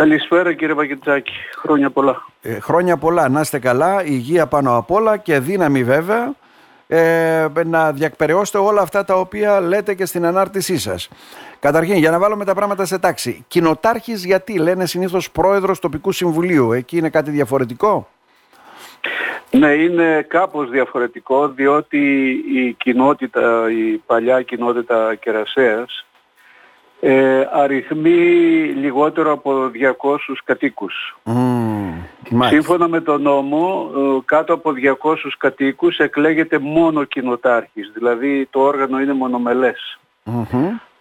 Καλησπέρα κύριε Πακετζάκη. Χρόνια πολλά. Ε, χρόνια πολλά. Να είστε καλά. Υγεία πάνω απ' όλα και δύναμη βέβαια ε, να διακπεραιώσετε όλα αυτά τα οποία λέτε και στην ανάρτησή σας. Καταρχήν, για να βάλουμε τα πράγματα σε τάξη. Κοινοτάρχης γιατί λένε συνήθως πρόεδρος τοπικού συμβουλίου. Εκεί είναι κάτι διαφορετικό; Ναι, είναι κάπως διαφορετικό διότι η κοινότητα, η παλιά κοινότητα Κερασέας ε, αριθμεί λιγότερο από 200 κατοίκους. Σύμφωνα με τον νόμο, ε, κάτω από 200 κατοίκους εκλέγεται μόνο κοινοτάρχης, δηλαδή το όργανο είναι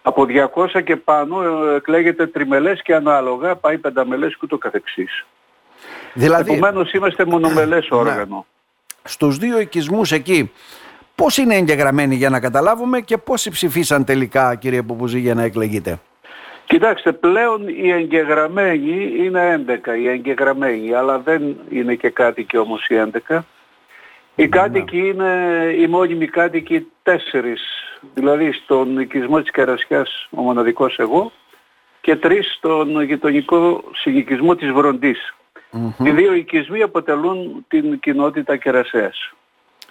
Από 200 και πάνω ε, εκλέγεται τριμελές και ανάλογα, πάει πενταμελές και ούτω καθεξής. Δηλαδή, Επομένως είμαστε μονομελές ναι. όργανο. Στους δύο οικισμούς εκεί Πώς είναι εγγεγραμμένοι για να καταλάβουμε και πόσοι ψηφίσαν τελικά κύριε Πουπουζή για να εκλεγείτε; Κοιτάξτε, πλέον οι εγγεγραμμένοι είναι 11, οι εγγεγραμμένοι, αλλά δεν είναι και κάτοικοι όμως οι 11. Οι ναι. κάτοικοι είναι, οι μόνιμοι κάτοικοι τέσσερις, δηλαδή στον οικισμό της Καρασιάς ο μοναδικός εγώ και τρεις στον γειτονικό συνοικισμό της βροντης Οι δύο οικισμοί αποτελούν την κοινότητα Κερασέας.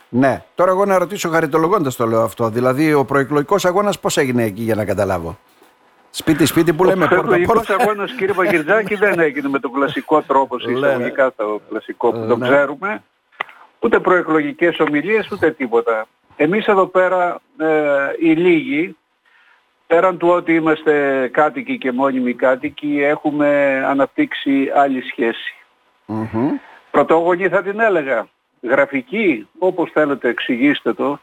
Ναι. Τώρα εγώ να ρωτήσω χαριτολογώντας το λέω αυτό. Δηλαδή ο προεκλογικός αγώνας πώς έγινε εκεί για να καταλάβω; Σπίτι, σπίτι που λέμε πόρτα, πόρτα. Ο προεκλογικός αγώνας κύριε Παγγελτζάκη δεν έγινε με τον κλασικό τρόπο, εισαγωγικά το κλασικό που το ναι. ξέρουμε. Ούτε προεκλογικές ομιλίες ούτε τίποτα. Εμείς εδώ πέρα ε, οι λίγοι, πέραν του ότι είμαστε κάτοικοι και μόνιμοι κάτοικοι, έχουμε αναπτύξει άλλη σχέση. Πρωτόγονη θα την έλεγα γραφική, όπως θέλετε εξηγήστε το,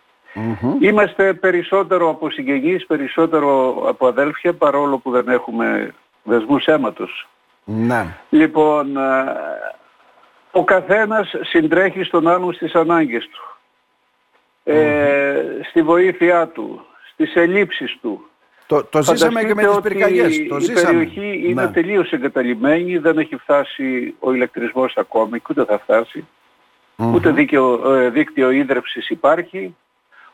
είμαστε περισσότερο από συγγενείς, περισσότερο από αδέλφια, παρόλο που δεν έχουμε δεσμούς αίματος. Ναι. Λοιπόν, ο καθένας συντρέχει στον άλλον στις ανάγκες του, ε, στη βοήθειά του, στις ελλείψεις του. Το, το ζήσαμε και με τις πυρκαγιές. Το η περιοχή είναι ναι. τελείως εγκαταλειμμένη, δεν έχει φτάσει ο ηλεκτρισμός ακόμη και ούτε θα φτάσει ούτε δίκαιο, ε, δίκτυο ίδρυψης υπάρχει,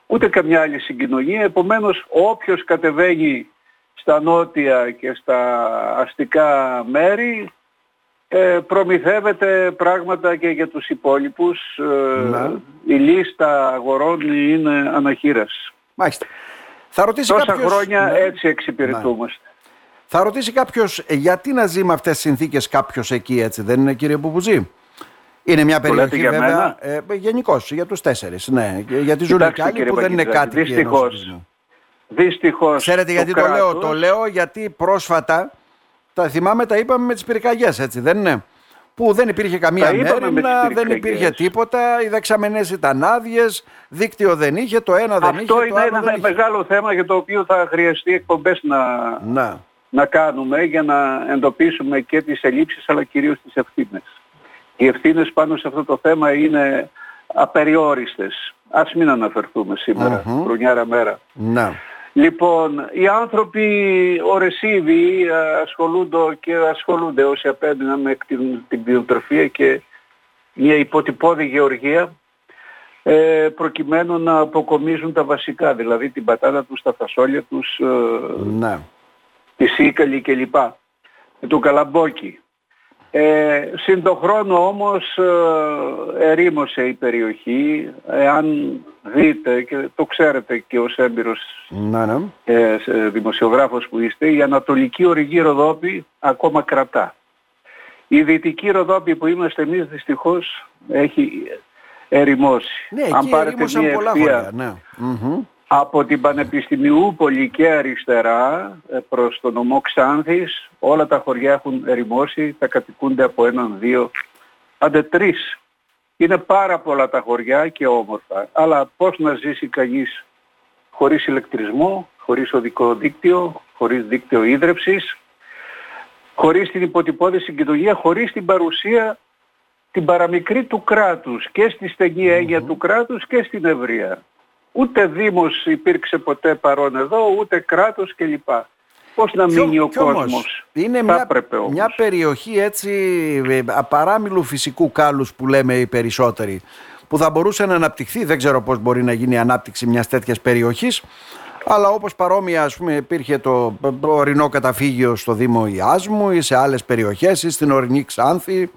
ούτε καμιά άλλη συγκοινωνία. Επομένως όποιος κατεβαίνει στα νότια και στα αστικά μέρη ε, προμηθεύεται πράγματα και για τους υπόλοιπους. Ε, ναι. Η λίστα αγορών είναι αναχείρας. Μάλιστα. Θα ρωτήσει Τόσα κάποιος... χρόνια ναι. έτσι εξυπηρετούμαστε. Ναι. Θα ρωτήσει κάποιος γιατί να ζει με αυτές τις συνθήκες κάποιος εκεί έτσι δεν είναι κύριε Πουπουζή. Είναι μια περιοχή για βέβαια. Ε, Γενικώς για τους τέσσερις. Ναι. Γιατί ζουν και άλλοι που δεν είναι κάτι. Δυστυχώ. Δυστυχώς Ξέρετε γιατί το, λέω. Το λέω γιατί πρόσφατα, τα θυμάμαι τα είπαμε με τις πυρκαγιές έτσι δεν είναι; Που δεν υπήρχε καμία μέρημνα, δεν υπήρχε τίποτα, οι δεξαμενές ήταν άδειες, δίκτυο δεν είχε, το ένα δεν είχε. Αυτό είναι ένα μεγάλο θέμα για το οποίο θα χρειαστεί εκπομπές να, να. να κάνουμε για να εντοπίσουμε και τις ελλείψεις αλλά κυρίως τις ευθύνες οι ευθύνες πάνω σε αυτό το θέμα είναι απεριόριστες. Ας μην αναφερθούμε σήμερα, mm-hmm. χρονιάρα μέρα. Να. Λοιπόν, οι άνθρωποι ορεσίβοι ασχολούνται και ασχολούνται όσοι απέναντι με την, την ποιοτροφία και μια υποτυπώδη γεωργία ε, προκειμένου να αποκομίζουν τα βασικά, δηλαδή την πατάτα τους, τα φασόλια τους, ε, τη σίκαλη κλπ. Το καλαμπόκι. Ε, συν το χρόνο όμως ε, ερήμωσε η περιοχή. Εάν δείτε και το ξέρετε και ως έμπειρος να, ναι. ε, δημοσιογράφος που είστε, η Ανατολική Ορυγή Ροδόπη ακόμα κρατά. Η Δυτική Ροδόπη που είμαστε εμείς δυστυχώς έχει ερημώσει. Ναι, Αν πάρετε μια πολλά ναι από την Πανεπιστημιούπολη και αριστερά ε, προς το νομό Ξάνθης όλα τα χωριά έχουν ερημώσει, τα κατοικούνται από έναν, δύο, άντε τρεις. Είναι πάρα πολλά τα χωριά και όμορφα. Αλλά πώς να ζήσει κανείς χωρίς ηλεκτρισμό, χωρίς οδικό δίκτυο, χωρίς δίκτυο ίδρευσης, χωρίς την υποτυπώδη συγκοινωνία, χωρίς την παρουσία την παραμικρή του κράτους και στη στενή έννοια του κράτους και στην ευρεία. Ούτε Δήμος υπήρξε ποτέ παρόν εδώ, ούτε κράτος κλπ. Πώς να μείνει ο κόσμος; Είναι μια, μια περιοχή έτσι ε, απαράμιλου φυσικού κάλους που λέμε οι περισσότεροι που θα μπορούσε να αναπτυχθεί, δεν ξέρω πώς μπορεί να γίνει η ανάπτυξη μιας τέτοιας περιοχής Αλλά όπως παρόμοια ας πούμε υπήρχε το ορεινό καταφύγιο στο Δήμο Ιάσμου ή σε άλλες περιοχές ή στην ορεινή Ξάνθη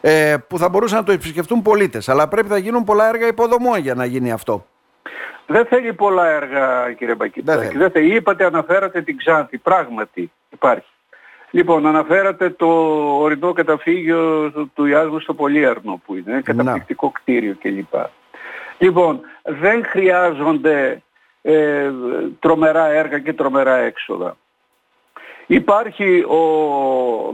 ε, που θα μπορούσαν να το επισκεφτούν πολίτες. Αλλά πρέπει να γίνουν πολλά έργα υποδομών για να γίνει αυτό. Δεν θέλει πολλά έργα κύριε Μπακητάκη. Δεν θέλει. Είπατε αναφέρατε την Ξάνθη. Πράγματι υπάρχει. Λοιπόν, αναφέρατε το ορεινό καταφύγιο του Ιάσμου στο Πολύαρνο που είναι καταπληκτικό κτίριο κλπ. Λοιπόν, δεν χρειάζονται ε, τρομερά έργα και τρομερά έξοδα. Υπάρχει ο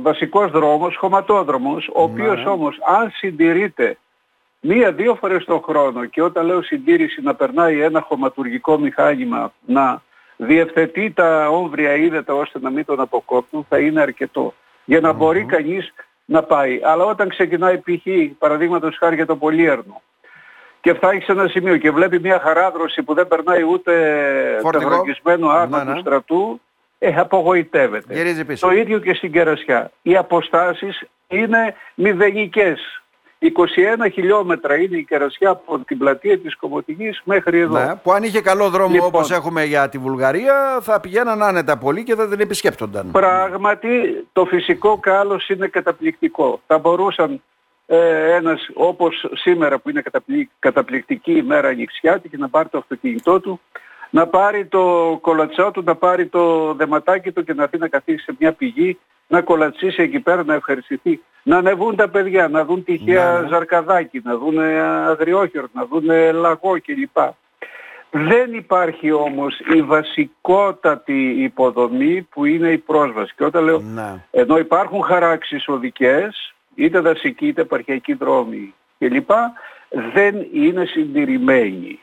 βασικός δρόμος, χωματόδρομος, ο οποίος ναι. όμως αν συντηρείται μία-δύο φορές το χρόνο και όταν λέω συντήρηση να περνάει ένα χωματουργικό μηχάνημα να διευθετεί τα όμβρια ύδατα ώστε να μην τον αποκόπτουν θα είναι αρκετό για να μπορεί κανείς να πάει. Αλλά όταν ξεκινάει π.χ. παραδείγματος χάρη για το πολύερνο και φτάνει σε ένα σημείο και βλέπει μια χαράδρωση που δεν περνάει ούτε τεχνολογισμένο άρμα ναι, του ναι. στρατού, ε, απογοητεύεται. Το ίδιο και στην Κερασιά. Οι αποστάσεις είναι μηδενικές. 21 χιλιόμετρα είναι η κερασιά από την πλατεία της Κομωτινής μέχρι εδώ. Ναι, που αν είχε καλό δρόμο λοιπόν, όπως έχουμε για τη Βουλγαρία θα πηγαίναν άνετα πολύ και θα την επισκέπτονταν. Πράγματι το φυσικό κάλος είναι καταπληκτικό. Θα μπορούσαν ε, ένας όπως σήμερα που είναι καταπληκτική ημέρα και να πάρει το αυτοκίνητό του να πάρει το κολατσό του, να πάρει το δεματάκι του και να έρθει να καθίσει σε μια πηγή, να κολατσίσει εκεί πέρα, να ευχαριστηθεί. Να ανεβούν τα παιδιά, να δουν τυχαία ναι. ζαρκαδάκι, να δουν αγριόχερο, να δουν λαγό κλπ. Δεν υπάρχει όμως η βασικότατη υποδομή που είναι η πρόσβαση. Και όταν λέω, ναι. ενώ υπάρχουν χαράξεις οδικές, είτε δασικοί είτε επαρχιακοί δρόμοι κλπ, δεν είναι συντηρημένοι.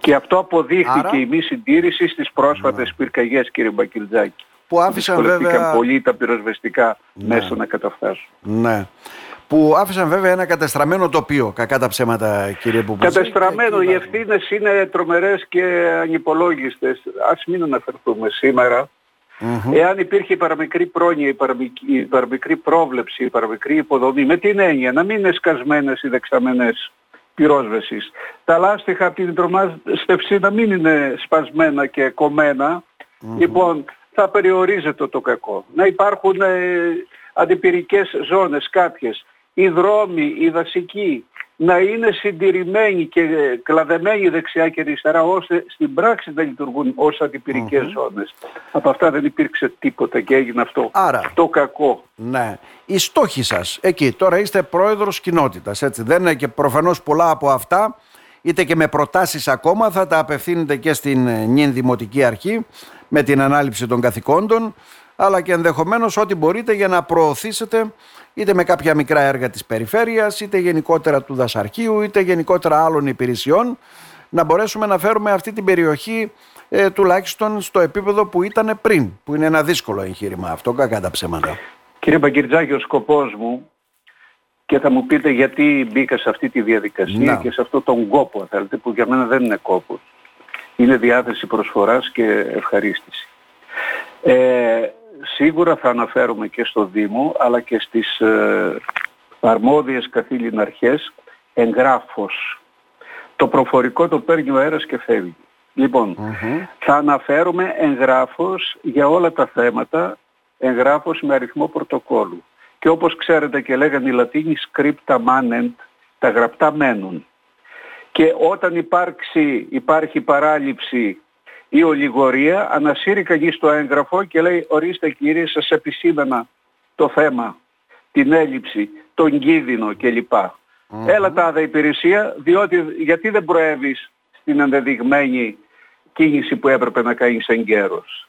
Και αυτό αποδείχθηκε Άρα... η μη συντήρηση στις πρόσφατες ναι. πυρκαγιές κύριε Μπακυλτζάκη. Που άφησαν βέβαια... πολύ τα πυροσβεστικά ναι. μέσα να καταφτάσουν. Ναι. Που άφησαν βέβαια ένα κατεστραμμένο τοπίο, κακά τα ψέματα κύριε Πουπούση. Κατεστραμμένο, οι ευθύνες είναι τρομερές και ανυπολόγιστες. Ας μην αναφερθούμε σήμερα. Mm-hmm. Εάν υπήρχε η παραμικρή πρόνοια, η παραμικρή, η παραμικρή πρόβλεψη, η παραμικρή υποδομή, με την έννοια να μην είναι σκασμένες οι δεξαμενές πυρόσβεσης. Τα λάστιχα από την τρομάστευση να μην είναι σπασμένα και κομμένα. Λοιπόν, θα περιορίζεται το κακό. Να υπάρχουν ε, αντιπυρικές ζώνες κάποιες. Οι δρόμοι, οι δασικοί, να είναι συντηρημένοι και κλαδεμένοι δεξιά και αριστερά ώστε στην πράξη να λειτουργούν ως αντιπυρικές mm-hmm. ζώνες. Από αυτά δεν υπήρξε τίποτα και έγινε αυτό Άρα, το κακό. Ναι. Οι στόχοι σας εκεί, τώρα είστε πρόεδρος κοινότητας, έτσι δεν είναι και προφανώς πολλά από αυτά είτε και με προτάσεις ακόμα θα τα απευθύνετε και στην ε, νυν Δημοτική Αρχή με την ανάληψη των καθηκόντων αλλά και ενδεχομένως ό,τι μπορείτε για να προωθήσετε είτε με κάποια μικρά έργα της περιφέρειας, είτε γενικότερα του δασαρχείου, είτε γενικότερα άλλων υπηρεσιών, να μπορέσουμε να φέρουμε αυτή την περιοχή ε, τουλάχιστον στο επίπεδο που ήταν πριν, που είναι ένα δύσκολο εγχείρημα αυτό, κακά τα ψέματα. Κύριε Παγκυρτζάκη, ο σκοπός μου και θα μου πείτε γιατί μπήκα σε αυτή τη διαδικασία και σε αυτό τον κόπο, θέλετε, που για μένα δεν είναι κόπος. Είναι διάθεση προσφοράς και ευχαρίστηση. Ε, σίγουρα θα αναφέρουμε και στο Δήμο αλλά και στις ε, αρμόδιες καθήλυνα αρχές εγγράφος. Το προφορικό το παίρνει ο αέρας και φεύγει. λοιπον θα αναφέρουμε εγγράφος για όλα τα θέματα, εγγράφος με αριθμό πρωτοκόλλου. Και όπως ξέρετε και λέγανε οι Λατίνοι scripta manent, τα γραπτά μένουν. Και όταν υπάρξει, υπάρχει παράληψη ή ολιγορία, ανασύρει κανείς το έγγραφο και λέει ορίστε κύριε σας επισήμενα το θέμα, την έλλειψη, τον κίνδυνο κλπ. Mm-hmm. Έλα τα υπηρεσία, διότι γιατί δεν προέβεις στην ενδεδειγμένη κίνηση που έπρεπε να κάνεις εγκαίρος.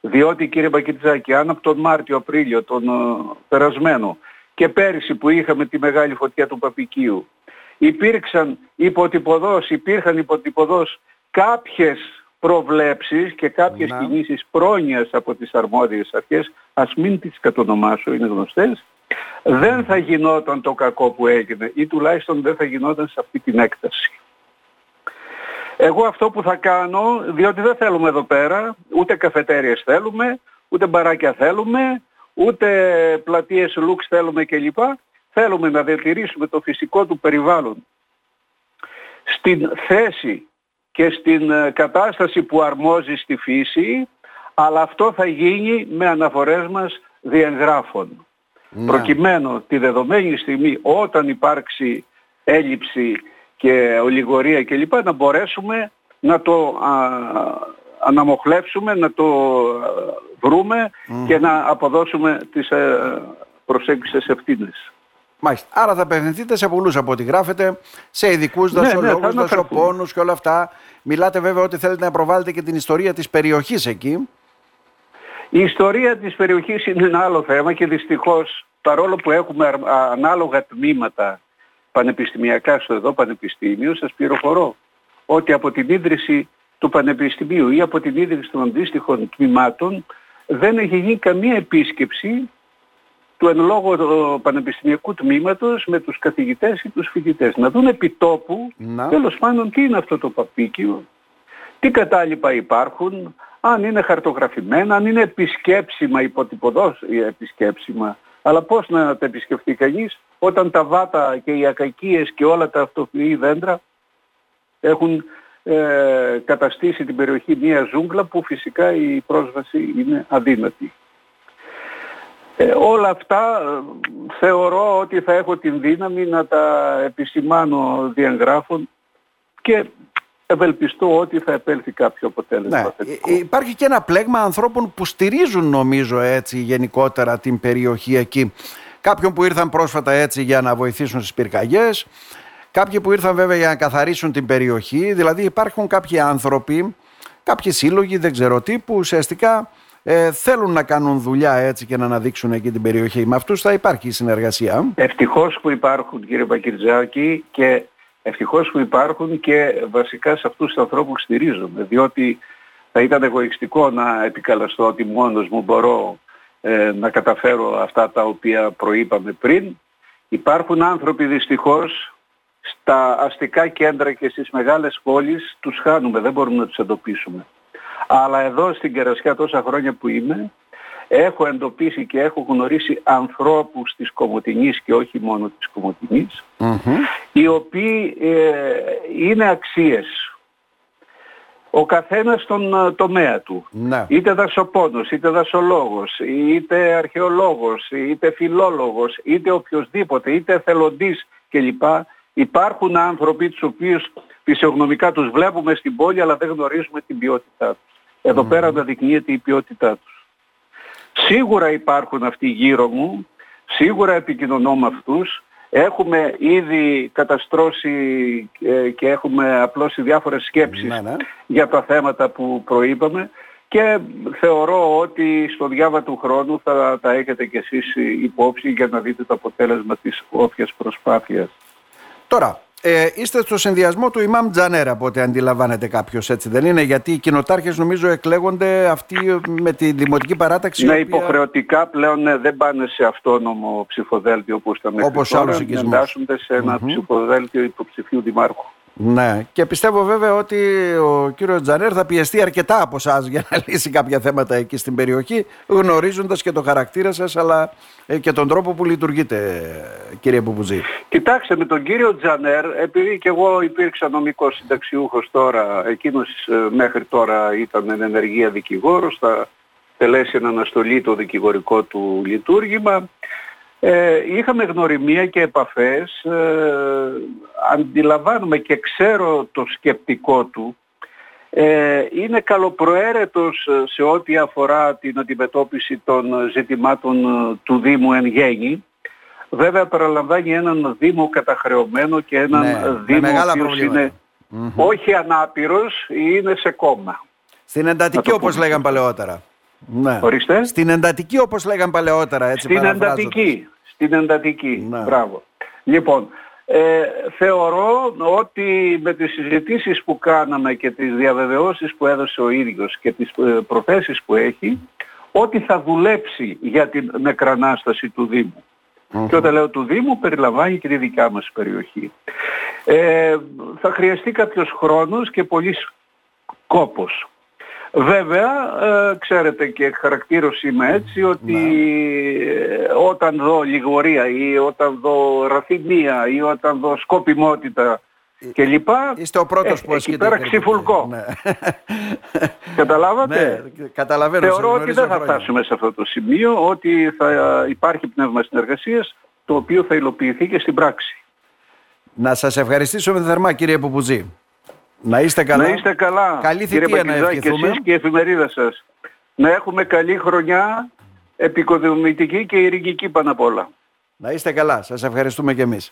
Διότι κύριε Μπακητζάκη, αν από τον Μάρτιο, Απρίλιο, τον uh, περασμένο και πέρυσι που είχαμε τη μεγάλη φωτιά του Παπικίου, υπήρξαν υποτυπωδώς, υπήρχαν υποτυπωδώς κάποιες προβλέψεις και κάποιες να. κινήσεις πρόνοιας από τις αρμόδιες αρχές, ας μην τις κατονομάσω, είναι γνωστές, δεν θα γινόταν το κακό που έγινε ή τουλάχιστον δεν θα γινόταν σε αυτή την έκταση. Εγώ αυτό που θα κάνω, διότι δεν θέλουμε εδώ πέρα, ούτε καφετέριες θέλουμε, ούτε μπαράκια θέλουμε, ούτε πλατείες λουξ θέλουμε κλπ. Θέλουμε να διατηρήσουμε το φυσικό του περιβάλλον στην θέση και στην ε, κατάσταση που αρμόζει στη φύση, αλλά αυτό θα γίνει με αναφορές μας διαγράφων. Ναι. Προκειμένου τη δεδομένη στιγμή όταν υπάρξει έλλειψη και ολιγορία κλπ. να μπορέσουμε να το αναμοχλεύσουμε, να το βρούμε και να αποδώσουμε τις ε, προσέγγισες ευθύνες. Μάλιστα. Άρα θα απευθυνθείτε σε πολλούς από ό,τι γράφετε, σε ειδικούς ναι, δασολόγους, ναι, δασοπόνους και όλα αυτά. Μιλάτε βέβαια ότι θέλετε να προβάλλετε και την ιστορία της περιοχής εκεί. Η ιστορία της περιοχής είναι ένα άλλο θέμα και δυστυχώς παρόλο που έχουμε ανάλογα τμήματα πανεπιστημιακά στο εδώ πανεπιστήμιο, σας πληροφορώ ότι από την ίδρυση του Πανεπιστημίου ή από την ίδρυση των αντίστοιχων τμήματων δεν έχει γίνει καμία επίσκεψη του εν λόγω πανεπιστημιακού τμήματος με τους καθηγητές ή τους φοιτητές. Να δουν επιτόπου, να. τέλος πάντων, τι είναι αυτό το παπίκιο, τι κατάλοιπα υπάρχουν, αν είναι χαρτογραφημένα, αν είναι επισκέψιμα, υποτυπωδώς επισκέψιμα. Αλλά πώς να τα επισκεφτεί κανείς όταν τα βάτα και οι ακακίες και όλα τα αυτοφυή δέντρα έχουν ε, καταστήσει την περιοχή μια ζούγκλα που φυσικά η πρόσβαση είναι αδύνατη. Ε, όλα αυτά ε, θεωρώ ότι θα έχω την δύναμη να τα επισημάνω διαγράφων και ευελπιστώ ότι θα επέλθει κάποιο αποτέλεσμα. Ναι. Ε, υπάρχει και ένα πλέγμα ανθρώπων που στηρίζουν νομίζω έτσι γενικότερα την περιοχή εκεί. Κάποιον που ήρθαν πρόσφατα έτσι για να βοηθήσουν στις πυρκαγιές, κάποιοι που ήρθαν βέβαια για να καθαρίσουν την περιοχή, δηλαδή υπάρχουν κάποιοι άνθρωποι, κάποιοι σύλλογοι, δεν ξέρω τι, που ουσιαστικά ε, θέλουν να κάνουν δουλειά έτσι και να αναδείξουν εκεί την περιοχή. Με αυτούς θα υπάρχει συνεργασία. Ευτυχώς που υπάρχουν κύριε Πακυρτζάκη και ευτυχώς που υπάρχουν και βασικά σε αυτούς τους ανθρώπους στηρίζονται διότι θα ήταν εγωιστικό να επικαλαστώ ότι μόνος μου μπορώ ε, να καταφέρω αυτά τα οποία προείπαμε πριν. Υπάρχουν άνθρωποι δυστυχώς στα αστικά κέντρα και στις μεγάλες πόλεις τους χάνουμε, δεν μπορούμε να τους εντοπίσουμε. Αλλά εδώ στην Κερασιά τόσα χρόνια που είμαι έχω εντοπίσει και έχω γνωρίσει ανθρώπους της Κομωτινής και όχι μόνο της κομωτινης οι οποίοι ε, είναι αξίες. Ο καθένας στον ε, τομέα του. Ναι. Είτε δασοπόνος, είτε δασολόγος, είτε αρχαιολόγος, είτε φιλόλογος, είτε οποιοδήποτε, είτε εθελοντής κλπ. Υπάρχουν άνθρωποι τους οποίους φυσιογνωμικά τους βλέπουμε στην πόλη αλλά δεν γνωρίζουμε την ποιότητά τους. Εδώ πέρα αναδεικνύεται η ποιότητά τους. Σίγουρα υπάρχουν αυτοί γύρω μου, σίγουρα επικοινωνώ με αυτούς, έχουμε ήδη καταστρώσει ε, και έχουμε απλώσει διάφορες σκέψεις ναι, ναι. για τα θέματα που προείπαμε και θεωρώ ότι στο διάβα του χρόνου θα τα έχετε κι εσείς υπόψη για να δείτε το αποτέλεσμα της όποιας προσπάθειας. Τώρα, ε, είστε στο συνδυασμό του Ιμάμ Τζανέρα, από ό,τι αντιλαμβάνεται κάποιος, έτσι δεν είναι; Γιατί οι κοινοτάρχες νομίζω εκλέγονται αυτοί με τη δημοτική παράταξη. Ναι, οποία... υποχρεωτικά πλέον ναι, δεν πάνε σε αυτόνομο ψηφοδέλτιο όπως ήταν μέχρι όπως τώρα. Εντάσσονται σε ενα ψηφοδέλτιο υποψηφίου δημάρχου. Ναι, και πιστεύω βέβαια ότι ο κύριος Τζανέρ θα πιεστεί αρκετά από εσάς για να λύσει κάποια θέματα εκεί στην περιοχή, γνωρίζοντας και το χαρακτήρα σας, αλλά ε, και τον τρόπο που λειτουργείτε, κύριε Πουπουζή. Κοιτάξτε, με τον κύριο Τζανέρ, επειδή και εγώ υπήρξα νομικός συνταξιούχος τώρα, εκείνος ε, μέχρι τώρα ήταν εν ενεργεία δικηγόρος, θα τελέσει να αναστολεί το δικηγορικό του λειτουργήμα. Ε, είχαμε γνωριμία και επαφές, ε, αντιλαμβάνουμε και ξέρω το σκεπτικό του. Ε, είναι καλοπροαίρετος σε ό,τι αφορά την αντιμετώπιση των ζητημάτων του Δήμου εν γέννη. Βέβαια παραλαμβάνει έναν Δήμο καταχρεωμένο και έναν ναι, Δήμο ο είναι όχι ανάπηρος, είναι σε κόμμα. Στην εντατική όπως λέγαν παλαιότερα. Ναι. Ορίστε. Στην εντατική όπως λέγαν παλαιότερα. Έτσι Στην εντατική την εντατική. Ναι. Μπράβο. Λοιπόν, ε, θεωρώ ότι με τις συζητήσεις που κάναμε και τις διαβεβαιώσεις που έδωσε ο ίδιος και τις ε, προθέσεις που έχει, ότι θα δουλέψει για την νεκρανάσταση του Δήμου. Και όταν λέω του Δήμου περιλαμβάνει και τη δικιά μας περιοχή. Ε, θα χρειαστεί κάποιος χρόνος και πολύς κόπος. Βέβαια, ε, ξέρετε και χαρακτήρωση είμαι έτσι ότι ναι. όταν δω λιγορία ή όταν δω ραθυμία ή όταν δω σκοπιμότητα και λοιπά. Είστε ο πρώτος ε, που ασκείται. Εκεί πέρα ξυφουλκώ. Ναι. Καταλάβατε; Ναι, καταλαβαίνω. Θεωρώ ότι δεν θα χρόνια. φτάσουμε σε αυτό το σημείο, ότι θα υπάρχει πνεύμα συνεργασίας, το οποίο θα υλοποιηθεί και στην πράξη. Να σας ευχαριστήσουμε θερμά κύριε Πουπουζή. Να είστε καλά. Να είστε καλά. Καλή κύριε θητεία να Πακιζάκη, και ευχηθούμε. εσείς και η εφημερίδα σας. Να έχουμε καλή χρονιά, επικοδομητική και ειρηνική πάνω απ' όλα. Να είστε καλά. Σας ευχαριστούμε και εμείς.